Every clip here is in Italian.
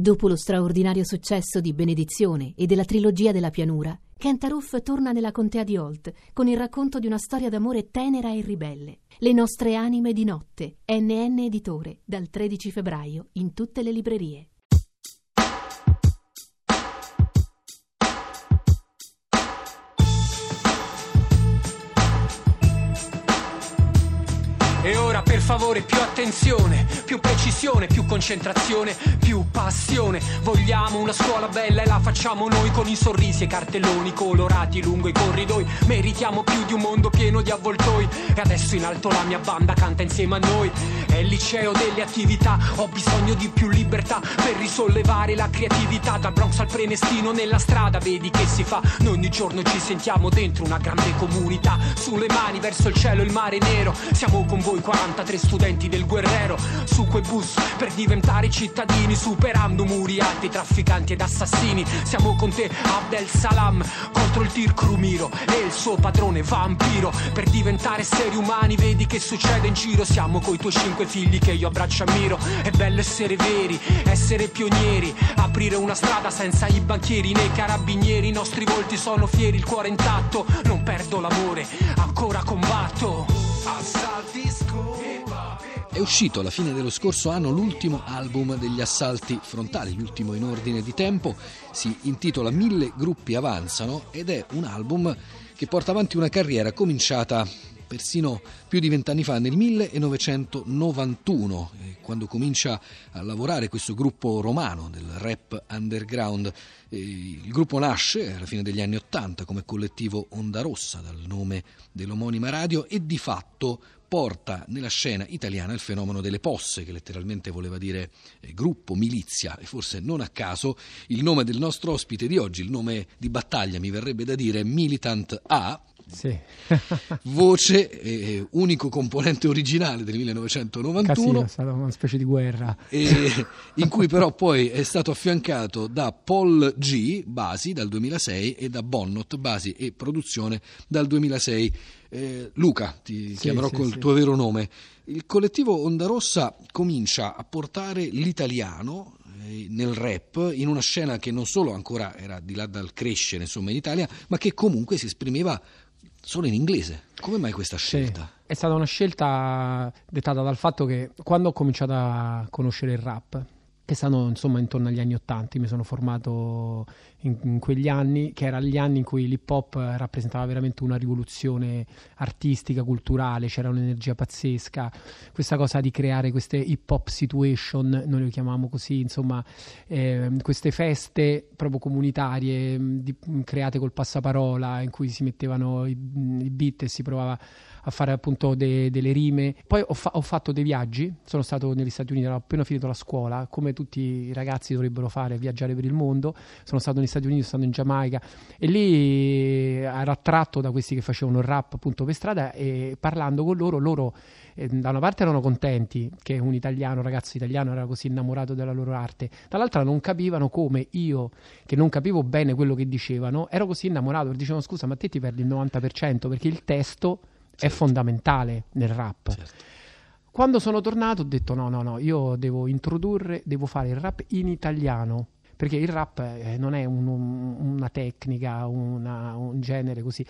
Dopo lo straordinario successo di Benedizione e della trilogia della pianura, Kent Aruf torna nella contea di Holt con il racconto di una storia d'amore tenera e ribelle. Le nostre anime di notte, NN Editore, dal 13 febbraio in tutte le librerie. Favore più attenzione, più precisione, più concentrazione, più passione. Vogliamo una scuola bella e la facciamo noi con i sorrisi e cartelloni colorati lungo i corridoi. Meritiamo più di un mondo pieno di avvoltoi. E adesso in alto la mia banda canta insieme a noi. È il liceo delle attività, ho bisogno di più libertà per risollevare la creatività. Dal Bronx al Prenestino nella strada, vedi che si fa. Noi ogni giorno ci sentiamo dentro una grande comunità. Sulle mani verso il cielo il mare nero. Siamo con voi voi 43 studenti del guerrero su quei bus per diventare cittadini superando muri alti, trafficanti ed assassini siamo con te Abdel Salam contro il Tir Crumiro e il suo padrone vampiro per diventare esseri umani vedi che succede in giro siamo coi tuoi cinque figli che io abbraccio e ammiro. È bello essere veri essere pionieri aprire una strada senza i banchieri. Né i carabinieri i nostri volti sono fieri il cuore intatto. Non perdo l'amore ancora combatto. Assalti è uscito alla fine dello scorso anno l'ultimo album degli assalti frontali, l'ultimo in ordine di tempo, si intitola Mille gruppi avanzano ed è un album che porta avanti una carriera cominciata persino più di vent'anni fa, nel 1991, quando comincia a lavorare questo gruppo romano del rap underground. Il gruppo nasce alla fine degli anni Ottanta come collettivo Onda Rossa, dal nome dell'omonima radio, e di fatto porta nella scena italiana il fenomeno delle posse, che letteralmente voleva dire eh, gruppo, milizia, e forse non a caso il nome del nostro ospite di oggi, il nome di battaglia mi verrebbe da dire Militant A, sì. voce, eh, unico componente originale del 1991. Casino, è stata una specie di guerra. Eh, in cui però poi è stato affiancato da Paul G, basi dal 2006, e da Bonnot, basi e produzione dal 2006. Eh, Luca, ti sì, chiamerò sì, col tuo vero nome. Il collettivo Onda Rossa comincia a portare l'italiano eh, nel rap in una scena che non solo ancora era di là dal crescere insomma in Italia ma che comunque si esprimeva solo in inglese. Come mai questa scelta? Sì, è stata una scelta dettata dal fatto che quando ho cominciato a conoscere il rap, che stanno insomma intorno agli anni Ottanta, mi sono formato in, in, quegli anni, che erano gli anni in cui l'hip hop rappresentava veramente una rivoluzione artistica, culturale, c'era un'energia pazzesca, questa cosa di creare queste hip hop situation, noi le chiamiamo così, insomma, eh, queste feste proprio comunitarie di, create col passaparola in cui si mettevano i, i beat e si provava a fare appunto de, delle rime. Poi ho, fa- ho, fatto dei viaggi, sono stato negli Stati Uniti, ho appena finito la scuola, come tutti i ragazzi dovrebbero fare, viaggiare per il sondo. Sono stato negli Stati Uniti, sono stato in Giamaica e lì ero attratto da questi che facevano il rap appunto per strada e parlando con loro, loro eh, da una parte erano contenti che un italiano, un ragazzo italiano era così innamorato della loro arte, dall'altra non capivano come io, che non capivo bene quello che dicevano, ero così innamorato, dicevano scusa ma te ti perdi il 90% perché il testo certo. è fondamentale nel rap. Certo. Quando sono tornato ho detto no, no, no, io devo introdurre, devo fare il rap in italiano, perché il rap eh, non è un, un, una tecnica, una, un genere così,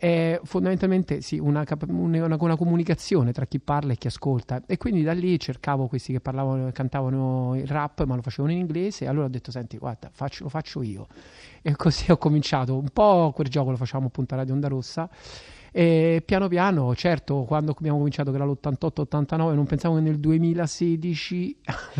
è fondamentalmente sì, una, una, una, comunicazione tra chi parla e chi ascolta. E quindi da lì cercavo questi che parlavano, cantavano il rap ma lo facevano in inglese. E allora ho detto senti guarda faccio, lo faccio io. E così ho cominciato. Un po' quel gioco lo facciamo appunto a Radio Onda Rossa e piano piano, certo, quando abbiamo cominciato che era l'88-89, non pensavo che nel 2016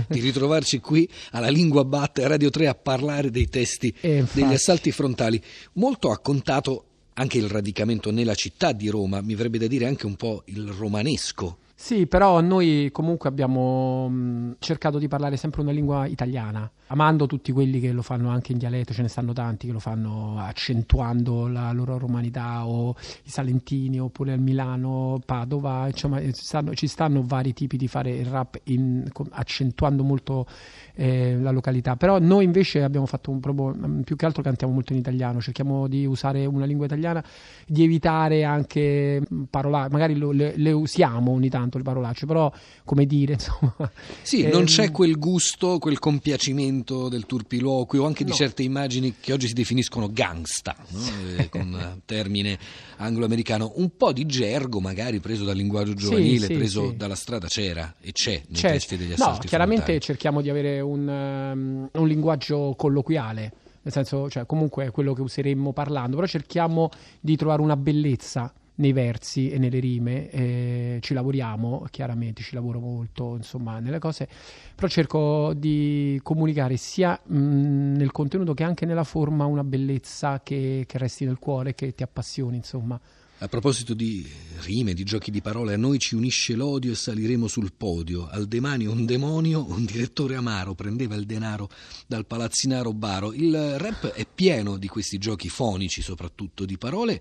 di ritrovarci qui alla Lingua Batte Radio 3 a parlare dei testi degli assalti frontali. Molto ha contato anche il radicamento nella città di Roma, mi verrebbe da dire anche un po' il romanesco. Sì, però noi comunque abbiamo mh, cercato di parlare sempre una lingua italiana, amando tutti quelli che lo fanno anche in dialetto, ce ne stanno tanti che lo fanno accentuando la loro romanità, o i salentini, oppure al Milano, Padova, insomma stanno, ci stanno vari tipi di fare il rap in, accentuando molto eh, la località, però noi invece abbiamo fatto un proprio, più che altro cantiamo molto in italiano, cerchiamo di usare una lingua italiana, di evitare anche parolare, magari lo, le, le usiamo ogni tanto le parolacce, però come dire, insomma... Sì, ehm... non c'è quel gusto, quel compiacimento del turpiloquio, anche no. di certe immagini che oggi si definiscono gangsta, no? eh, con termine anglo-americano, un po' di gergo magari preso dal linguaggio giovanile, sì, sì, preso sì. dalla strada c'era e c'è nei c'è. testi degli assalti No, chiaramente frontali. cerchiamo di avere un, um, un linguaggio colloquiale nel senso, cioè, comunque è quello che useremmo parlando, però cerchiamo di trovare una bellezza nei versi e nelle rime, eh, ci lavoriamo, chiaramente ci lavoro molto, insomma, nelle cose, però cerco di comunicare sia mh, nel contenuto che anche nella forma una bellezza che, che resti nel cuore, che ti appassioni, insomma. A proposito di rime, di giochi di parole, a noi ci unisce l'odio e saliremo sul podio. Al demanio un demonio, un direttore amaro prendeva il denaro dal palazzinaro baro. Il rap è pieno di questi giochi fonici, soprattutto di parole,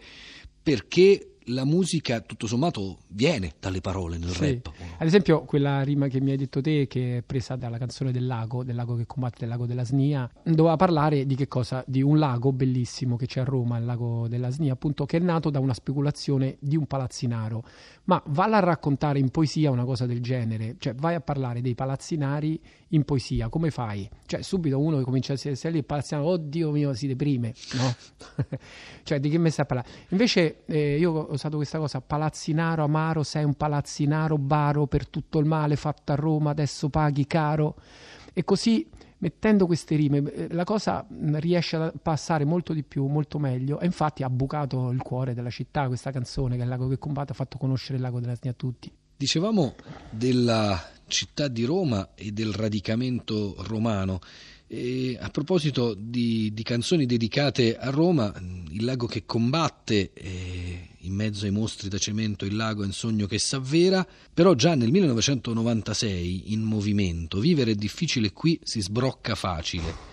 perché la musica tutto sommato viene dalle parole nel sì. rap. Ad esempio quella rima che mi hai detto te che è presa dalla canzone del lago, del lago che combatte, del lago della Snia, doveva parlare di che cosa? Di un lago bellissimo che c'è a Roma, il lago della Snia, appunto che è nato da una speculazione di un palazzinaro. Ma valla a raccontare in poesia una cosa del genere, cioè vai a parlare dei palazzinari in poesia, come fai? Cioè subito uno che comincia a essere lì il palazzinaro, oddio mio, si deprime, no? cioè di che mi sta parlando? Invece eh, io ho usato questa cosa, palazzinaro amaro, sei un palazzinaro baro per tutto il male fatto a Roma, adesso paghi caro. E così mettendo queste rime eh, la cosa mm, riesce a passare molto di più, molto meglio e infatti ha bucato il cuore della città questa canzone che è il lago che combatte ha fatto conoscere il lago della Snia a tutti. Dicevamo della città di Roma e del radicamento romano. E a proposito di, di, canzoni dedicate a Roma, Il lago che combatte, eh, in mezzo ai mostri da cemento, il lago è un sogno che s'avvera, però già nel 1996 in movimento, vivere è difficile qui si sbrocca facile.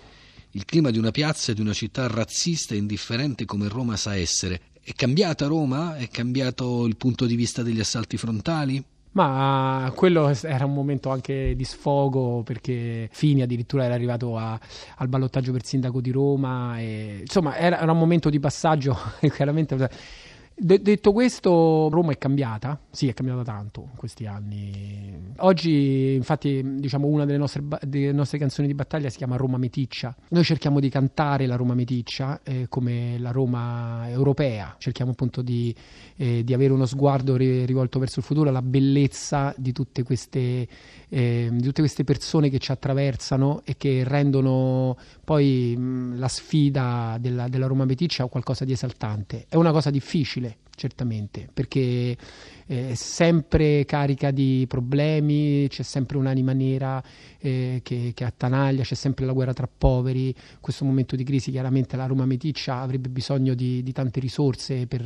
Il clima di una piazza e di una città razzista e indifferente come Roma sa essere. È cambiata Roma? È cambiato il punto di vista degli assalti frontali? Ma quello era un momento anche di sfogo perché Fini addirittura era arrivato a, al ballottaggio per sindaco di Roma. E, insomma, era, era un momento di passaggio chiaramente De- detto questo, Roma è cambiata, sì, è cambiata tanto in questi anni. Oggi, infatti, diciamo, una delle nostre, ba- delle nostre, canzoni di battaglia si chiama Roma Meticcia. Noi cerchiamo di cantare la Roma Meticcia eh, come la Roma europea, cerchiamo appunto di, eh, di avere uno sguardo ri- rivolto verso il futuro, la bellezza di tutte, queste, eh, di tutte queste persone che ci attraversano e che rendono poi mh, la sfida della, della Roma Meticcia qualcosa di esaltante. È una cosa difficile Chile. Certamente, perché è sempre carica di problemi, c'è sempre un'anima nera eh, che, che, attanaglia, c'è sempre la guerra tra poveri. In questo momento di crisi chiaramente la Roma Meticcia avrebbe bisogno di, di tante risorse per,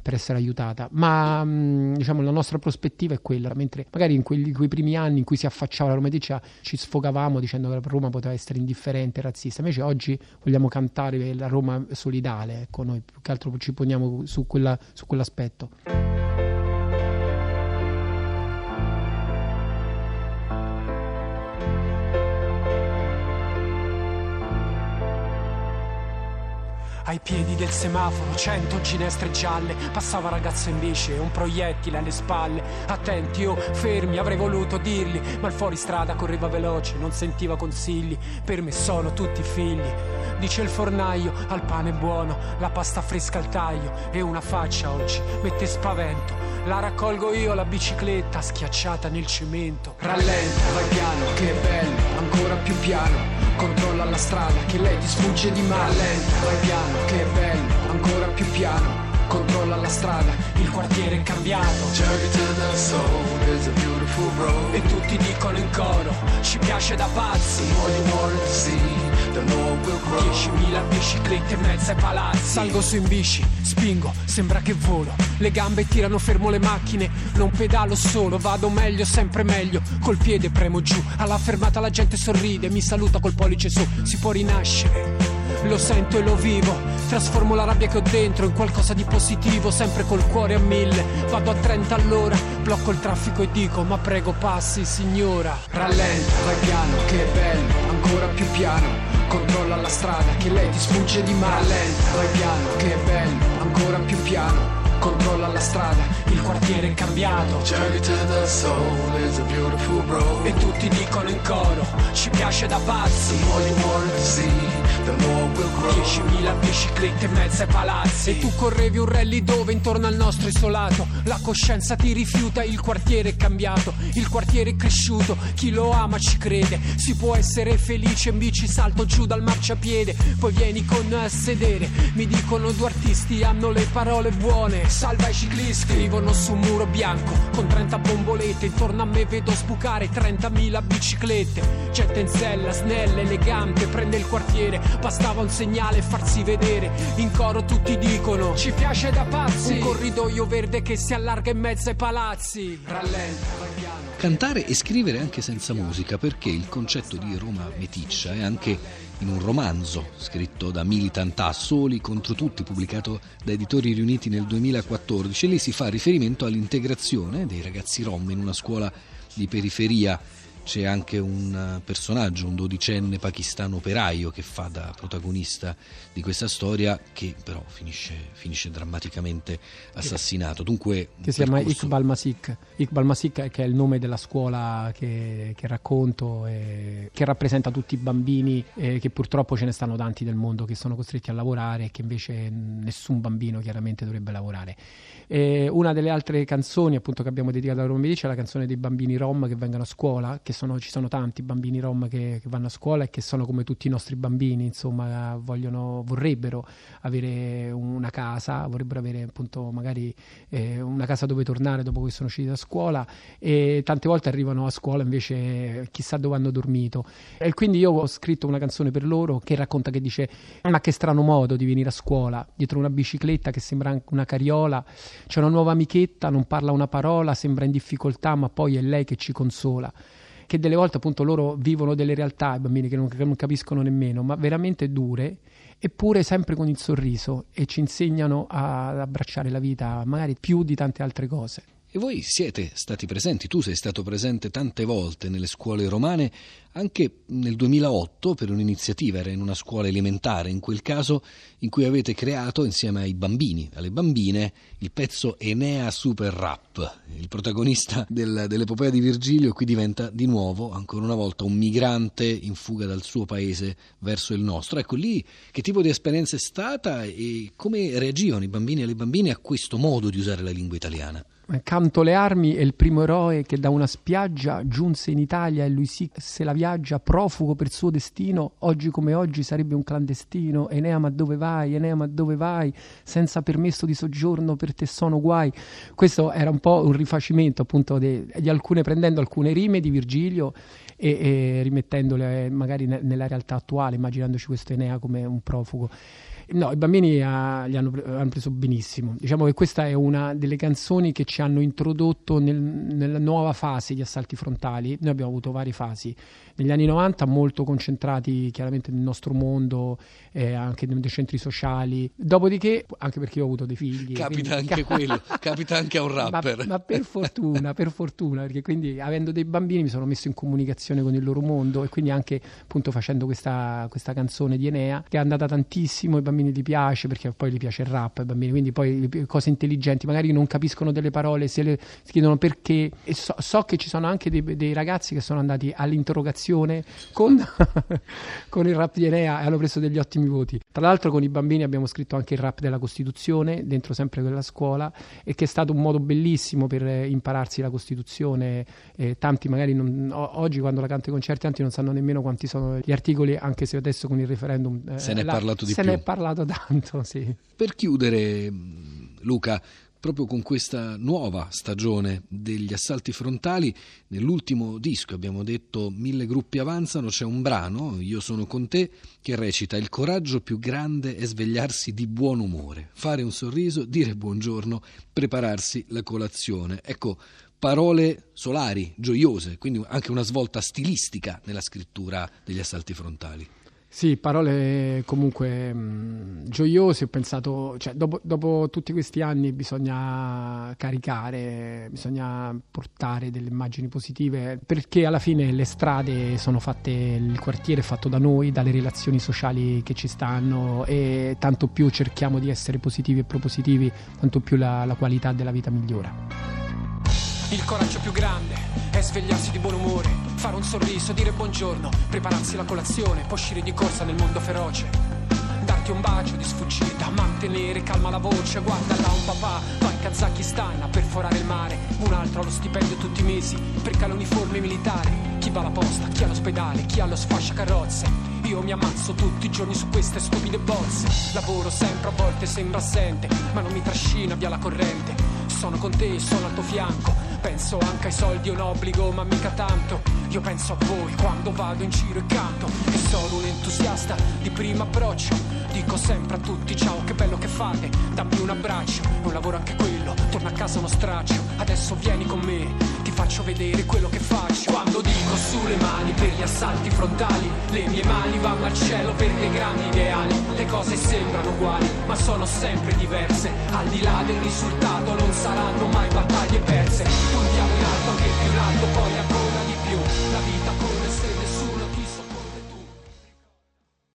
per, essere aiutata, ma diciamo, la nostra prospettiva è quella, mentre magari in quelli, quei primi anni in cui si affacciava la Roma Meticcia ci sfogavamo dicendo che la Roma poteva essere indifferente, razzista, invece oggi vogliamo cantare la Roma solidale, ecco, noi più che altro ci poniamo su, quella, su quell'aspetto. Ai piedi del semaforo, cento ginestre gialle, passava ragazzo in bici e un proiettile alle spalle. Attenti, oh, fermi, avrei voluto dirgli, ma il fuoristrada correva veloce, non sentiva consigli. Per me sono tutti figli. Dice il fornaio, al pane buono, la pasta fresca al taglio e una faccia oggi mette spavento. La raccolgo io la bicicletta schiacciata nel cemento. Rallenta, vai piano, che bello, ancora più piano. Controlla la strada che lei ti sfugge di mano. Rallenta, vai piano che bello, ancora più piano. Controlla la strada, il quartiere è cambiato. Journey to the soul is a beautiful road. E tutti dicono in coro, ci piace da pazzi. More you want to see. 10.000 biciclette e mezza ai palazzi Salgo su in bici, spingo, sembra che volo Le gambe tirano fermo le macchine Non pedalo solo, vado meglio, sempre meglio Col piede premo giù Alla fermata la gente sorride Mi saluta col pollice su Si può rinascere lo sento e lo vivo, trasformo la rabbia che ho dentro in qualcosa di positivo, sempre col cuore a mille. Vado a 30 all'ora, blocco il traffico e dico: Ma prego, passi, signora. Rallenta, vai piano, che bello, ancora più piano. Controlla la strada, che lei ti sfugge di male. Rallenta, vai piano, che bello, ancora più piano controlla la strada, il quartiere è cambiato. E tutti dicono in coro, ci piace da pazzi. 10.000 biciclette in mezzo ai palazzi. E tu correvi un rally dove intorno al nostro isolato La coscienza ti rifiuta, il quartiere è cambiato Il quartiere è cresciuto, chi lo ama ci crede Si può essere felice in bici, salto giù dal marciapiede Poi vieni con a sedere Mi dicono due artisti hanno le parole buone Salva i ciclisti, scrivono su un muro bianco Con 30 bombolette, intorno a me vedo sbucare 30.000 biciclette Gente in sella, snella, elegante, prende il quartiere Bastava un segnale e farsi vedere. In coro tutti dicono: Ci piace da pazzi. Un corridoio verde che si allarga in mezzo ai palazzi. Rallenta. Cantare e scrivere anche senza musica, perché il concetto di Roma meticcia è anche in un romanzo scritto da Militant A, Soli contro tutti, pubblicato da Editori Riuniti nel 2014. Lì si fa riferimento all'integrazione dei ragazzi rom in una scuola di periferia c'è anche un eh, personaggio, un dodicenne pakistano operaio che fa da protagonista di questa storia che però finisce, finisce drammaticamente assassinato. Dunque, che si percorso... chiama Iqbal Masik. Iqbal Masik che è il nome della scuola che, che racconto e che rappresenta tutti i bambini che purtroppo ce ne stanno tanti nel mondo che sono costretti a lavorare e che invece nessun bambino chiaramente dovrebbe lavorare. E una delle altre canzoni appunto che abbiamo dedicato a Roma Medici è la canzone dei bambini rom che vengono a scuola, che sono, ci sono tanti bambini rom che, che, vanno a scuola e che sono come tutti i nostri bambini, insomma, vogliono, vorrebbero avere una casa, vorrebbero avere appunto magari eh, una casa dove tornare dopo che sono usciti da scuola e tante volte arrivano a scuola invece chissà dove hanno dormito. E quindi io ho scritto una canzone per loro che racconta che dice ma che strano modo di venire a scuola dietro una bicicletta che sembra una carriola c'è una nuova amichetta, non parla una parola, sembra in difficoltà, ma poi è lei che ci consola. Che delle volte appunto loro vivono delle realtà, i bambini che non, che non capiscono nemmeno, ma veramente dure, eppure sempre con il sorriso e ci insegnano ad abbracciare la vita, magari più di tante altre cose. E voi siete stati presenti, tu sei stato presente tante volte nelle scuole romane, anche nel 2008 per un'iniziativa, era in una scuola elementare, in quel caso in cui avete creato insieme ai bambini, alle bambine, il pezzo Enea Super Rap. Il protagonista del, dell'epopea di Virgilio qui diventa di nuovo, ancora una volta, un migrante in fuga dal suo paese verso il nostro. Ecco lì che tipo di esperienza è stata e come reagivano i bambini e le bambine a questo modo di usare la lingua italiana? Canto le armi è il primo eroe che da una spiaggia giunse in Italia e lui sì se la viaggia profugo per suo destino, oggi come oggi sarebbe un clandestino. Enea ma dove vai? Enea ma dove vai? Senza permesso di soggiorno per te sono guai. Questo era un po' un rifacimento appunto di, di alcune, prendendo alcune rime di Virgilio e, e rimettendole magari ne, nella realtà attuale, immaginandoci questo Enea come un profugo. No, i bambini ha, li hanno, hanno, preso benissimo. Diciamo che questa è una delle canzoni che ci hanno introdotto nel, nella nuova fase di assalti frontali. Noi abbiamo avuto varie fasi. Negli anni 90 molto concentrati chiaramente nel nostro mondo, eh, anche nei centri sociali. Dopodiché, anche perché io ho avuto dei figli. Capita quindi... anche quello, capita anche a un rapper. Ma, ma per fortuna, per fortuna, perché quindi avendo dei bambini mi sono messo in comunicazione con il loro mondo e quindi anche appunto facendo questa, questa canzone di Enea che è andata tantissimo, i bambini gli piace perché poi gli piace il rap ai bambini, quindi poi cose intelligenti, magari non capiscono delle parole, se le si chiedono perché. E so, so che ci sono anche dei, dei ragazzi che sono andati all'interrogazione con, con, il rap di Enea e hanno preso degli ottimi voti. Tra l'altro con i bambini abbiamo scritto anche il rap della Costituzione dentro sempre quella scuola e che è stato un modo bellissimo per impararsi la Costituzione. Eh, tanti magari non, oggi quando la canto ai concerti tanti non sanno nemmeno quanti sono gli articoli anche se adesso con il referendum eh, se ne è la, parlato di se più. ne è parlato tanto, sì. Per chiudere Luca, proprio con questa nuova stagione degli assalti frontali. Nell'ultimo disco abbiamo detto Mille gruppi avanzano, c'è un brano, Io sono con te, che recita Il coraggio più grande è svegliarsi di buon umore, fare un sorriso, dire buongiorno, prepararsi la colazione. Ecco, parole solari, gioiose, quindi anche una svolta stilistica nella scrittura degli assalti frontali. Sì, parole comunque mh, gioiose. Ho pensato, cioè, dopo, dopo, tutti questi anni bisogna caricare, bisogna portare delle immagini positive perché alla fine le strade sono fatte, il quartiere è fatto da noi, dalle relazioni sociali che ci stanno e tanto più cerchiamo di essere positivi e propositivi, tanto più la, la qualità della vita migliora. Il coraggio più grande è svegliarsi di buon umore, fare un sorriso, dire buongiorno, prepararsi la colazione, poi uscire di corsa nel mondo feroce. Darti un bacio di sfuggita, mantenere calma la voce, guarda là un papà, va in Kazakistan a perforare il mare, un altro ha lo stipendio tutti i mesi, perché ha l'uniforme militare, chi va alla posta, chi all'ospedale, chi allo sfascia carrozze. Io mi ammazzo tutti i giorni su queste stupide bozze, lavoro sempre, a volte sembra assente, ma non mi trascina via la corrente. Sono con te, sono al tuo fianco, Penso anche ai soldi, un obbligo, ma mica tanto. Io penso a voi quando vado in giro e canto. E sono un entusiasta di primo approccio. Dico sempre a tutti ciao, che bello che fate. Dammi un abbraccio, è un lavoro anche quello. Torna a casa uno straccio, adesso vieni con me. Ti faccio vedere quello che faccio. Quando dico sulle mani per gli assalti frontali, le mie mani vanno al cielo per dei grandi ideali. Le cose sembrano uguali, ma sono sempre diverse. Al di là del risultato non saranno mai battaglie perse puntiamo in alto anche più in alto poi ancora